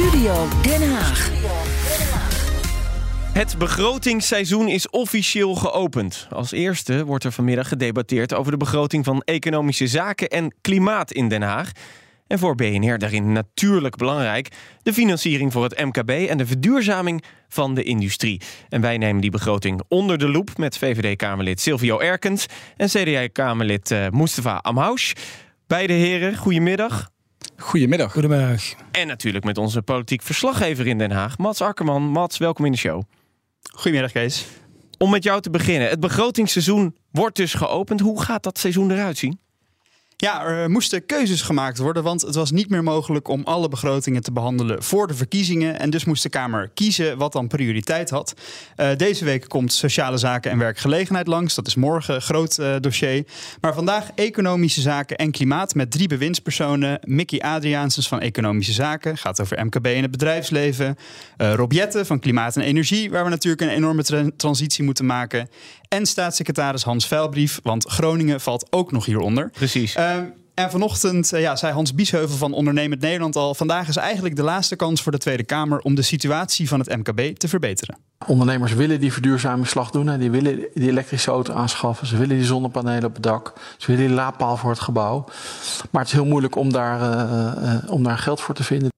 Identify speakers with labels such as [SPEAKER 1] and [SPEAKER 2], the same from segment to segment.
[SPEAKER 1] Studio Den Haag.
[SPEAKER 2] Het begrotingsseizoen is officieel geopend. Als eerste wordt er vanmiddag gedebatteerd over de begroting van economische zaken en klimaat in Den Haag. En voor BNR daarin natuurlijk belangrijk de financiering voor het MKB en de verduurzaming van de industrie. En wij nemen die begroting onder de loep met VVD-Kamerlid Silvio Erkens en CDA-Kamerlid uh, Mustafa Amhoush. Beide heren, goedemiddag.
[SPEAKER 3] Goedemiddag.
[SPEAKER 4] Goedemiddag.
[SPEAKER 2] En natuurlijk met onze politiek verslaggever in Den Haag, Mats Akkerman. Mats, welkom in de show.
[SPEAKER 5] Goedemiddag, Kees.
[SPEAKER 2] Om met jou te beginnen. Het begrotingsseizoen wordt dus geopend. Hoe gaat dat seizoen eruit zien?
[SPEAKER 5] Ja, er moesten keuzes gemaakt worden, want het was niet meer mogelijk om alle begrotingen te behandelen voor de verkiezingen. En dus moest de Kamer kiezen wat dan prioriteit had. Uh, deze week komt sociale zaken en werkgelegenheid langs. Dat is morgen groot uh, dossier. Maar vandaag economische zaken en klimaat met drie bewindspersonen. Mickey Adriaansens van Economische Zaken, gaat over MKB en het bedrijfsleven. Uh, Rob Jette van Klimaat en Energie, waar we natuurlijk een enorme tra transitie moeten maken. En staatssecretaris Hans Veilbrief, want Groningen valt ook nog hieronder.
[SPEAKER 2] Precies.
[SPEAKER 5] Uh, en vanochtend uh, ja, zei Hans Biesheuvel van Ondernemend Nederland al... vandaag is eigenlijk de laatste kans voor de Tweede Kamer... om de situatie van het MKB te verbeteren.
[SPEAKER 3] Ondernemers willen die verduurzamingsslag doen. Hè. Die willen die elektrische auto aanschaffen. Ze willen die zonnepanelen op het dak. Ze willen die laadpaal voor het gebouw. Maar het is heel moeilijk om daar, uh, om daar geld voor te vinden.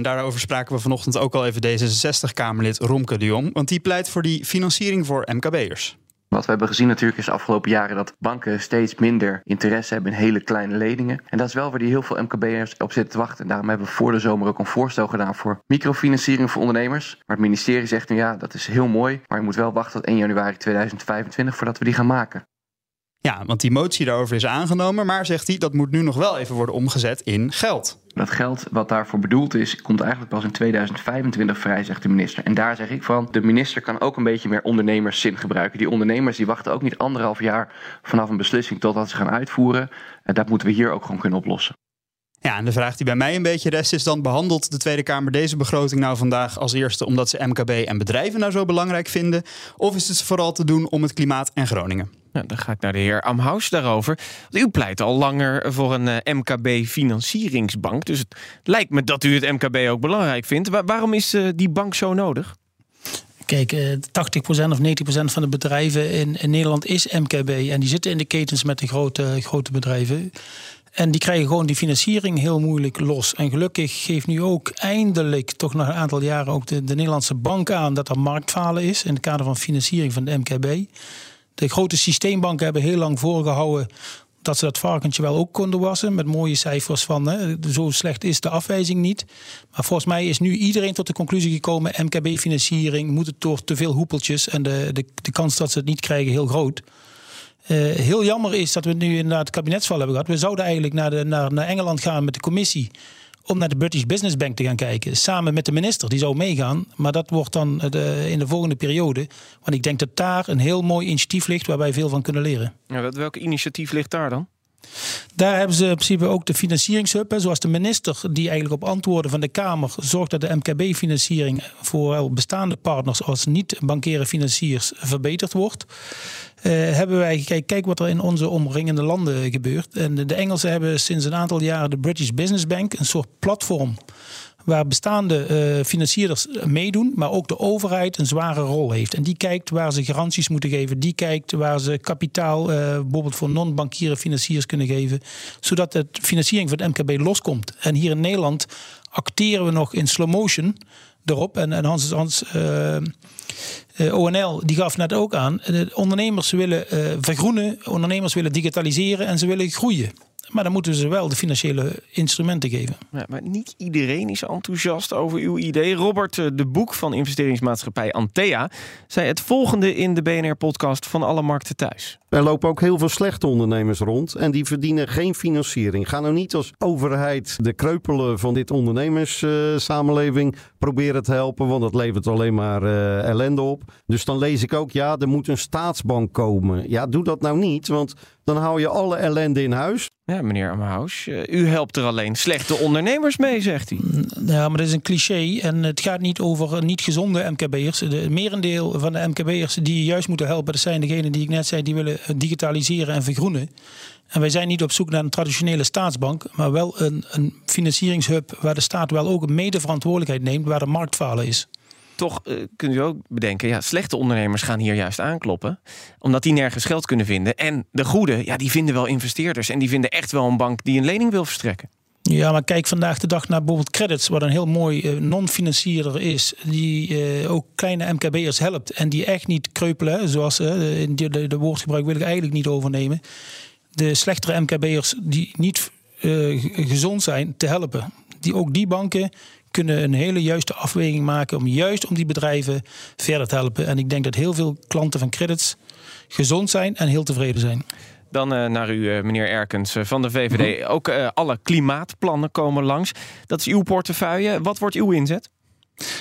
[SPEAKER 5] En daarover spraken we vanochtend ook al even D66-Kamerlid Romke de Jong. Want die pleit voor die financiering voor MKB'ers.
[SPEAKER 6] Wat we hebben gezien natuurlijk is de afgelopen jaren dat banken steeds minder interesse hebben in hele kleine leningen. En dat is wel waar die heel veel MKB'ers op zitten te wachten. En daarom hebben we voor de zomer ook een voorstel gedaan voor microfinanciering voor ondernemers. Maar het ministerie zegt nu ja, dat is heel mooi, maar je moet wel wachten tot 1 januari 2025 voordat we die gaan maken.
[SPEAKER 5] Ja, want die motie daarover is aangenomen, maar zegt hij dat moet nu nog wel even worden omgezet in geld.
[SPEAKER 6] Dat geld wat daarvoor bedoeld is, komt eigenlijk pas in 2025 vrij, zegt de minister. En daar zeg ik van, de minister kan ook een beetje meer ondernemerszin gebruiken. Die ondernemers die wachten ook niet anderhalf jaar vanaf een beslissing totdat ze gaan uitvoeren. En dat moeten we hier ook gewoon kunnen oplossen.
[SPEAKER 5] Ja, en de vraag die bij mij een beetje rest is dan... behandelt de Tweede Kamer deze begroting nou vandaag als eerste... omdat ze MKB en bedrijven nou zo belangrijk vinden? Of is het vooral te doen om het klimaat en Groningen?
[SPEAKER 2] Nou, dan ga ik naar de heer Amhaus daarover. U pleit al langer voor een uh, MKB-financieringsbank. Dus het lijkt me dat u het MKB ook belangrijk vindt. Wa waarom is uh, die bank zo nodig?
[SPEAKER 4] Kijk, uh, 80% of 90% van de bedrijven in, in, Nederland is MKB. En die zitten in de ketens met de grote, grote bedrijven. En die krijgen gewoon die financiering heel moeilijk los. En gelukkig geeft nu ook eindelijk, toch nog een aantal jaren, ook de, de Nederlandse bank aan dat er marktfalen is in het kader van financiering van de MKB. De grote systeembanken hebben heel lang voorgehouden dat ze dat varkentje wel ook konden wassen. Met mooie cijfers van hè, zo slecht is de afwijzing niet. Maar volgens mij is nu iedereen tot de conclusie gekomen: MKB-financiering moet het door te veel hoepeltjes. En de, de, de kans dat ze het niet krijgen heel groot. Uh, heel jammer is dat we nu inderdaad het kabinetsval hebben gehad. We zouden eigenlijk naar, de, naar, naar Engeland gaan met de commissie om naar de British Business Bank te gaan kijken. Samen met de minister, die zou meegaan. Maar dat wordt dan de, in de volgende periode. Want ik denk dat daar een heel mooi initiatief ligt waar wij veel van kunnen leren.
[SPEAKER 2] Ja, welk initiatief ligt daar dan?
[SPEAKER 4] Daar hebben ze in principe ook de financieringshub. Zoals de minister, die eigenlijk op antwoorden van de Kamer zorgt dat de MKB-financiering voor bestaande partners als niet-bankaire financiers verbeterd wordt. Uh, hebben wij gekeken, kijk wat er in onze omringende landen gebeurt. En de Engelsen hebben sinds een aantal jaren de British Business Bank, een soort platform waar bestaande uh, financierders meedoen, maar ook de overheid een zware rol heeft. En die kijkt waar ze garanties moeten geven, die kijkt waar ze kapitaal uh, bijvoorbeeld voor non-bankiere financiers kunnen geven, zodat de financiering van het MKB loskomt. En hier in Nederland acteren we nog in slow motion erop. En, en Hans, Hans uh, ONL die gaf net ook aan. De ondernemers willen vergroenen, ondernemers willen digitaliseren en ze willen groeien. Maar dan moeten ze wel de financiële instrumenten geven.
[SPEAKER 2] Ja, maar niet iedereen is enthousiast over uw idee. Robert eh, de Boek van investeringsmaatschappij Antea zei het volgende in de BNR-podcast van Alle Markten Thuis.
[SPEAKER 7] Er lopen ook heel veel slechte ondernemers rond en die verdienen geen financiering. Ga nou niet als overheid de kreupelen van dit ondernemerssamenleving uh, proberen te helpen, want dat levert alleen maar uh, ellende op. Dus dan lees ik ook, ja, er moet een staatsbank komen. Ja, doe dat nou niet, want dan hou je alle ellende in huis.
[SPEAKER 2] Ja, meneer Amhaus, u helpt er alleen slechte ondernemers mee, zegt hij.
[SPEAKER 4] Ja, maar dat is een cliché. En het gaat niet over niet gezonde MKB'ers. De merendeel van de MKB'ers die je juist moeten helpen, dat zijn degenen die ik net zei, die willen digitaliseren en vergroenen. En wij zijn niet op zoek naar een traditionele staatsbank, maar wel een, een financieringshub waar de staat wel ook een medeverantwoordelijkheid neemt waar de marktfalen is
[SPEAKER 2] toch uh, kunt u ook bedenken, ja, slechte ondernemers gaan hier juist aankloppen. Omdat die nergens geld kunnen vinden. En de goede, ja, die vinden wel investeerders. En die vinden echt wel een bank die een lening wil verstrekken.
[SPEAKER 4] Ja, maar kijk vandaag de dag naar bijvoorbeeld Credits, wat een heel mooi uh, non-financierder is, die uh, ook kleine MKB'ers helpt en die echt niet kreupelen, zoals in de, de, de, woordgebruik wil ik eigenlijk niet overnemen. De slechtere MKB'ers die niet gezond zijn, te helpen. Die, ook die banken kunnen een hele juiste afweging maken om juist om die bedrijven verder te helpen. En ik denk dat heel veel klanten van credits gezond zijn en heel tevreden zijn.
[SPEAKER 2] Dan uh, naar u, uh, meneer Erkens uh, van de VVD. Mhm. Ook alle klimaatplannen komen langs. Dat is uw portefeuille. Wat wordt uw inzet?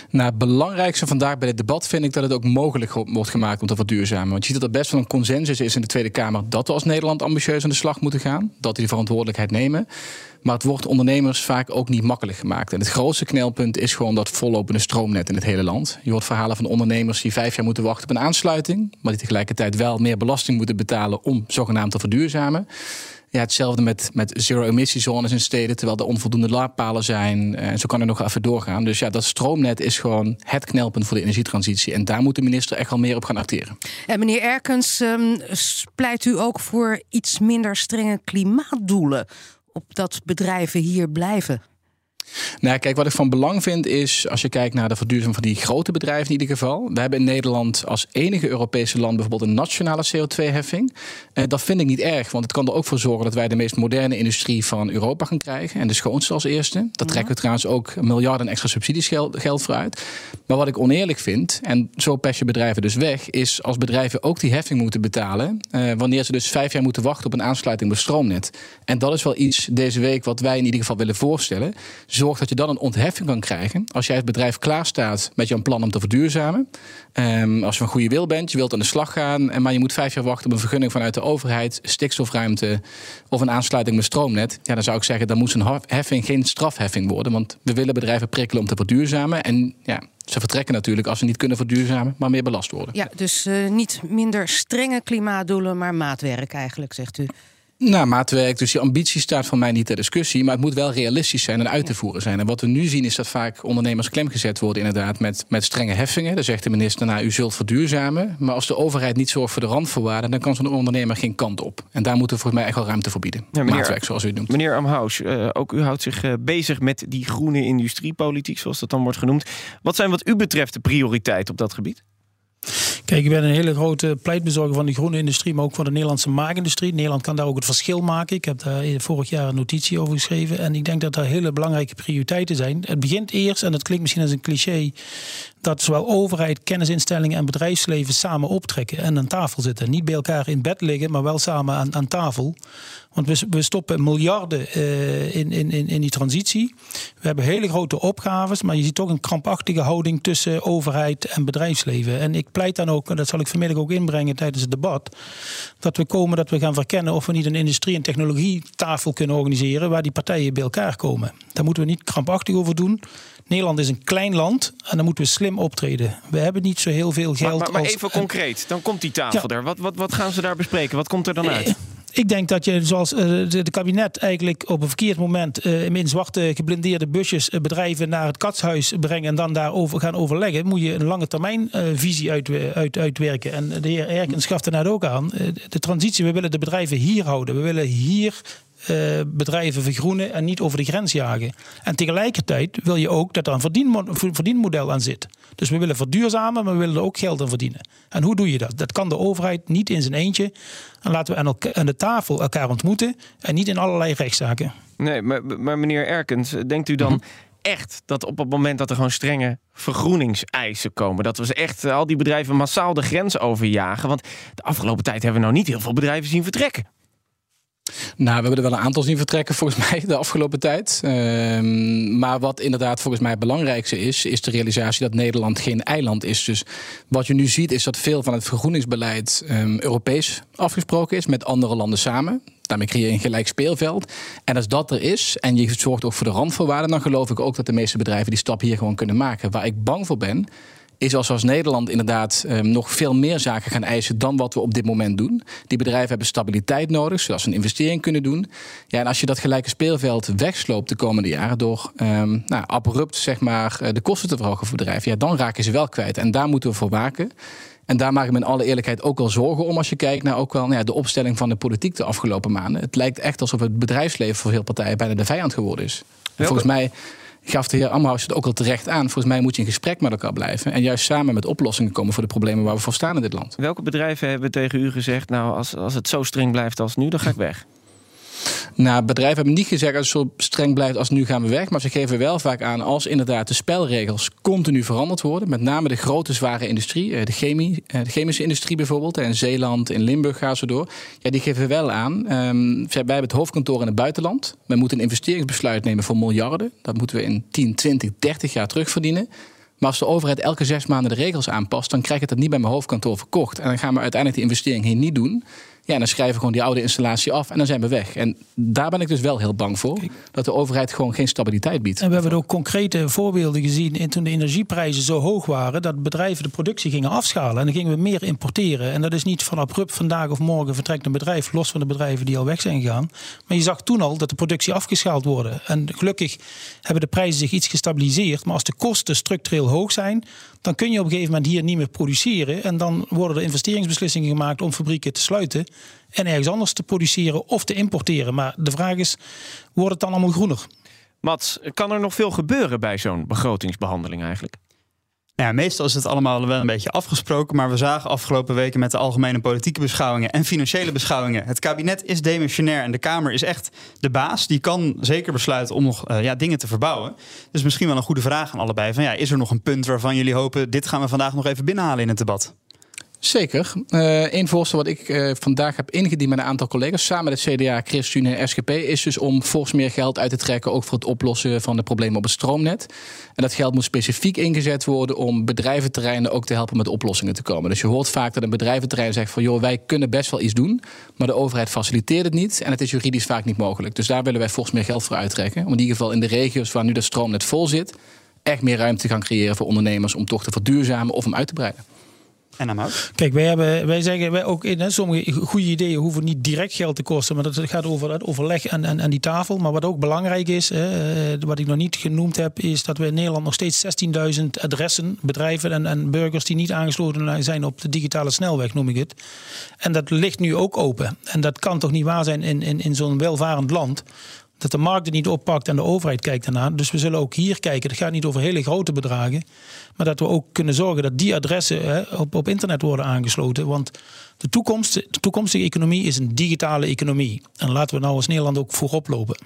[SPEAKER 1] Nou, het belangrijkste vandaag bij dit debat vind ik dat het ook mogelijk wordt gemaakt om te verduurzamen. Want je ziet dat er best wel een consensus is in de Tweede Kamer dat we als Nederland ambitieus aan de slag moeten gaan. Dat die verantwoordelijkheid nemen. Maar het wordt ondernemers vaak ook niet makkelijk gemaakt. En het grootste knelpunt is gewoon dat vollopende stroomnet in het hele land. Je hoort verhalen van ondernemers die vijf jaar moeten wachten op een aansluiting. Maar die tegelijkertijd wel meer belasting moeten betalen om zogenaamd te verduurzamen. Ja, hetzelfde met, met zero-emissiezones in steden, terwijl er onvoldoende laadpalen zijn. En zo kan er nog even doorgaan. Dus ja, dat stroomnet is gewoon het knelpunt voor de energietransitie. En daar moet de minister echt wel meer op gaan acteren.
[SPEAKER 8] En meneer Erkens, um, pleit u ook voor iets minder strenge klimaatdoelen? dat bedrijven hier blijven?
[SPEAKER 1] Nou, kijk, wat ik van belang vind is, als je kijkt naar de verduurzaming van die grote bedrijven in ieder geval. We hebben in Nederland als enige Europese land bijvoorbeeld een nationale CO2-heffing. Eh, dat vind ik niet erg, want het kan er ook voor zorgen dat wij de meest moderne industrie van Europa gaan krijgen. En de schoonste als eerste. Daar trekken we trouwens ook miljarden extra subsidies geld, geld voor uit. Maar wat ik oneerlijk vind, en zo pers je bedrijven dus weg, is als bedrijven ook die heffing moeten betalen. Eh, wanneer ze dus vijf jaar moeten wachten op een aansluiting bij stroomnet. En dat is wel iets deze week wat wij in ieder geval willen voorstellen zorg dat je dan een ontheffing kan krijgen. Als jij het bedrijf klaarstaat met jouw plan om te verduurzamen. Um, als je van goede wil bent, je wilt aan de slag gaan. Maar je moet vijf jaar wachten op een vergunning vanuit de overheid, stikstofruimte of een aansluiting met stroomnet. Ja, dan zou ik zeggen, dan moet een heffing geen strafheffing worden. Want we willen bedrijven prikkelen om te verduurzamen. En ja, ze vertrekken natuurlijk als ze niet kunnen verduurzamen, maar meer belast worden.
[SPEAKER 8] Ja, dus uh, niet minder strenge klimaatdoelen, maar maatwerk eigenlijk, zegt u.
[SPEAKER 1] Nou, maatwerk. Dus die ambitie staat van mij niet ter discussie. Maar het moet wel realistisch zijn en uit te voeren zijn. En wat we nu zien is dat vaak ondernemers klemgezet worden, inderdaad, met, met strenge heffingen. Dan zegt de minister, nou, u zult verduurzamen. Maar als de overheid niet zorgt voor de randvoorwaarden, dan kan zo'n ondernemer geen kant op. En daar moeten we volgens mij echt wel ruimte voor bieden. Ja, meneer, maatwerk, zoals u het noemt.
[SPEAKER 2] Meneer Amhaus, uh, ook u houdt zich uh, bezig met die groene industriepolitiek, zoals dat dan wordt genoemd. Wat zijn wat u betreft de prioriteiten op dat gebied?
[SPEAKER 4] Kijk, ik ben een hele grote pleitbezorger van de groene industrie, maar ook van de Nederlandse maakindustrie. Nederland kan daar ook het verschil maken. Ik heb daar vorig jaar een notitie over geschreven. En ik denk dat daar hele belangrijke prioriteiten zijn. Het begint eerst, en dat klinkt misschien als een cliché, dat zowel overheid, kennisinstellingen en bedrijfsleven samen optrekken en aan tafel zitten. Niet bij elkaar in bed liggen, maar wel samen aan, aan tafel. Want we, we stoppen miljarden uh, in, in, in die transitie. We hebben hele grote opgaves, maar je ziet toch een krampachtige houding tussen overheid en bedrijfsleven. En ik pleit dan ook, en dat zal ik vanmiddag ook inbrengen tijdens het debat, dat we komen dat we gaan verkennen of we niet een industrie- en technologietafel kunnen organiseren waar die partijen bij elkaar komen. Daar moeten we niet krampachtig over doen. Nederland is een klein land en dan moeten we slim optreden. We hebben niet zo heel veel geld.
[SPEAKER 2] Maar, maar, maar even concreet, dan komt die tafel er. Wat, wat, wat gaan ze daar bespreken? Wat komt er dan uit?
[SPEAKER 4] Ik denk dat je, zoals uh, de, kabinet eigenlijk op een verkeerd moment uh, in zwarte geblindeerde busjes uh, bedrijven naar het katshuis brengen en dan daarover gaan overleggen, moet je een lange termijn visie uit, uit, uitwerken. En de heer Erkens gaf er net ook aan. de transitie, we willen de bedrijven hier houden. We willen hier uh, bedrijven vergroenen en niet over de grens jagen. En tegelijkertijd wil je ook dat er een verdien, verdienmodel aan zit. Dus we willen verduurzamen, maar we willen er ook geld aan verdienen. En hoe doe je dat? Dat kan de overheid niet in zijn eentje. En laten we aan, aan de tafel elkaar ontmoeten en niet in allerlei rechtszaken.
[SPEAKER 2] Nee, maar, maar meneer Erkens, denkt u dan. Mhm. echt dat op het moment dat er gewoon strenge vergroeningseisen komen, dat we ze echt al die bedrijven massaal de grens overjagen? Want de afgelopen tijd hebben we nou niet heel veel bedrijven zien vertrekken.
[SPEAKER 1] Nou, we hebben er wel een aantal zien vertrekken volgens mij de afgelopen tijd. Ehm, maar wat inderdaad volgens mij het belangrijkste is, is de realisatie dat Nederland geen eiland is. Dus wat je nu ziet is dat veel van het vergroeningsbeleid um, Europees afgesproken is met andere landen samen. Daarmee creëer je een gelijk speelveld. En als dat er is en je zorgt ook voor de randvoorwaarden, dan geloof ik ook dat de meeste bedrijven die stap hier gewoon kunnen maken. Waar ik bang voor ben, is als we als Nederland inderdaad um, nog veel meer zaken gaan eisen dan wat we op dit moment doen. Die bedrijven hebben stabiliteit nodig, zodat ze een investering kunnen doen. Ja, en als je dat gelijke speelveld wegsloopt de komende jaren door um, nou, abrupt zeg maar, eh, de kosten te verhogen voor bedrijven, ja, dan raken ze wel kwijt. En daar moeten we voor waken. En daar maak ik me in alle eerlijkheid ook wel zorgen om als je kijkt naar ook wel nou ja, de opstelling van de politiek de afgelopen maanden. Het lijkt echt alsof het bedrijfsleven voor veel partijen bijna de vijand geworden is. Volgens mij gaf de heer Amhaus het ook al terecht aan. Volgens mij moet je in gesprek met elkaar blijven. En juist samen met oplossingen komen voor de problemen waar we voor staan in dit land.
[SPEAKER 2] Welke bedrijven hebben tegen u gezegd: Nou, als, als het zo streng blijft als nu, dan ga ik weg?
[SPEAKER 1] Nou, bedrijven hebben niet gezegd als het zo streng blijft als nu gaan we weg. Maar ze geven wel vaak aan als inderdaad de spelregels continu veranderd worden. Met name de grote zware industrie, eh, de, chemie, eh, de chemische industrie bijvoorbeeld. In Zeeland, in Limburg gaan ze door. Ja, die geven wel aan. Um, wij hebben het hoofdkantoor in het buitenland. We moeten een investeringsbesluit nemen voor miljarden. Dat moeten we in 10, 20, 30 jaar terugverdienen. Maar als de overheid elke zes maanden de regels aanpast, dan krijg ik het niet bij mijn hoofdkantoor verkocht. En dan gaan we uiteindelijk die investering hier niet doen. Ja, dan schrijven we gewoon die oude installatie af en dan zijn we weg. En daar ben ik dus wel heel bang voor. Dat de overheid gewoon geen stabiliteit biedt.
[SPEAKER 4] En we hebben ook concrete voorbeelden gezien in toen de energieprijzen zo hoog waren. Dat bedrijven de productie gingen afschalen. En dan gingen we meer importeren. En dat is niet van abrupt vandaag of morgen vertrekt een bedrijf. Los van de bedrijven die al weg zijn gegaan. Maar je zag toen al dat de productie afgeschaald worden. En gelukkig hebben de prijzen zich iets gestabiliseerd. Maar als de kosten structureel hoog zijn. Dan kun je op een gegeven moment hier niet meer produceren. En dan worden er investeringsbeslissingen gemaakt om fabrieken te sluiten en ergens anders te produceren of te importeren. Maar de vraag is, wordt het dan allemaal groener?
[SPEAKER 2] Mats, kan er nog veel gebeuren bij zo'n begrotingsbehandeling eigenlijk?
[SPEAKER 5] Nou meestal is het allemaal wel een beetje afgesproken, maar we zagen afgelopen weken met de algemene politieke beschouwingen en financiële beschouwingen. Het kabinet is demissionair en de Kamer is echt de baas. Die kan zeker besluiten om nog uh, ja, dingen te verbouwen. Dus misschien wel een goede vraag aan allebei. Van, ja, is er nog een punt waarvan jullie hopen, dit gaan we vandaag nog even binnenhalen in het debat?
[SPEAKER 1] Zeker. Uh, een voorstel wat ik uh, vandaag heb ingediend met een aantal collega's, samen met het CDA, ChristenUnie en SGP, is dus om fors meer geld uit te trekken, ook voor het oplossen van de problemen op het stroomnet. En dat geld moet specifiek ingezet worden om bedrijventerreinen ook te helpen met oplossingen te komen. Dus je hoort vaak dat een bedrijventerrein zegt van joh, wij kunnen best wel iets doen, maar de overheid faciliteert het niet en het is juridisch vaak niet mogelijk. Dus daar willen wij fors meer geld voor uittrekken. Om in ieder geval in de regio's waar nu dat stroomnet vol zit, echt meer ruimte te gaan creëren voor ondernemers om toch te verduurzamen of om uit te breiden.
[SPEAKER 5] En
[SPEAKER 4] Kijk, wij, hebben, wij zeggen wij ook in hè, sommige goede ideeën hoeven niet direct geld te kosten, maar dat gaat over het overleg en, en, die tafel. Maar wat ook belangrijk is, hè, eh, wat ik nog niet genoemd heb, is dat we in Nederland nog steeds 16.000 adressen, bedrijven en, en burgers die niet aangesloten zijn op de digitale snelweg, noem ik het. En dat ligt nu ook open. En dat kan toch niet waar zijn in, in, in zo'n welvarend land dat de markt het niet oppakt en de overheid kijkt daarna. Dus we zullen ook hier kijken. Het gaat niet over hele grote bedragen. Maar dat we ook kunnen zorgen dat die adressen hè, op, op internet worden aangesloten. Want de, toekomst, de toekomstige economie is een digitale economie. En laten we nou als Nederland ook voorop lopen.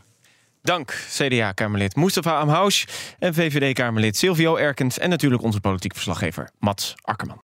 [SPEAKER 2] Dank CDA-Kamerlid Mustafa Amhous en VVD-Kamerlid Silvio Erkens... en natuurlijk onze politiek verslaggever Mats Akkerman.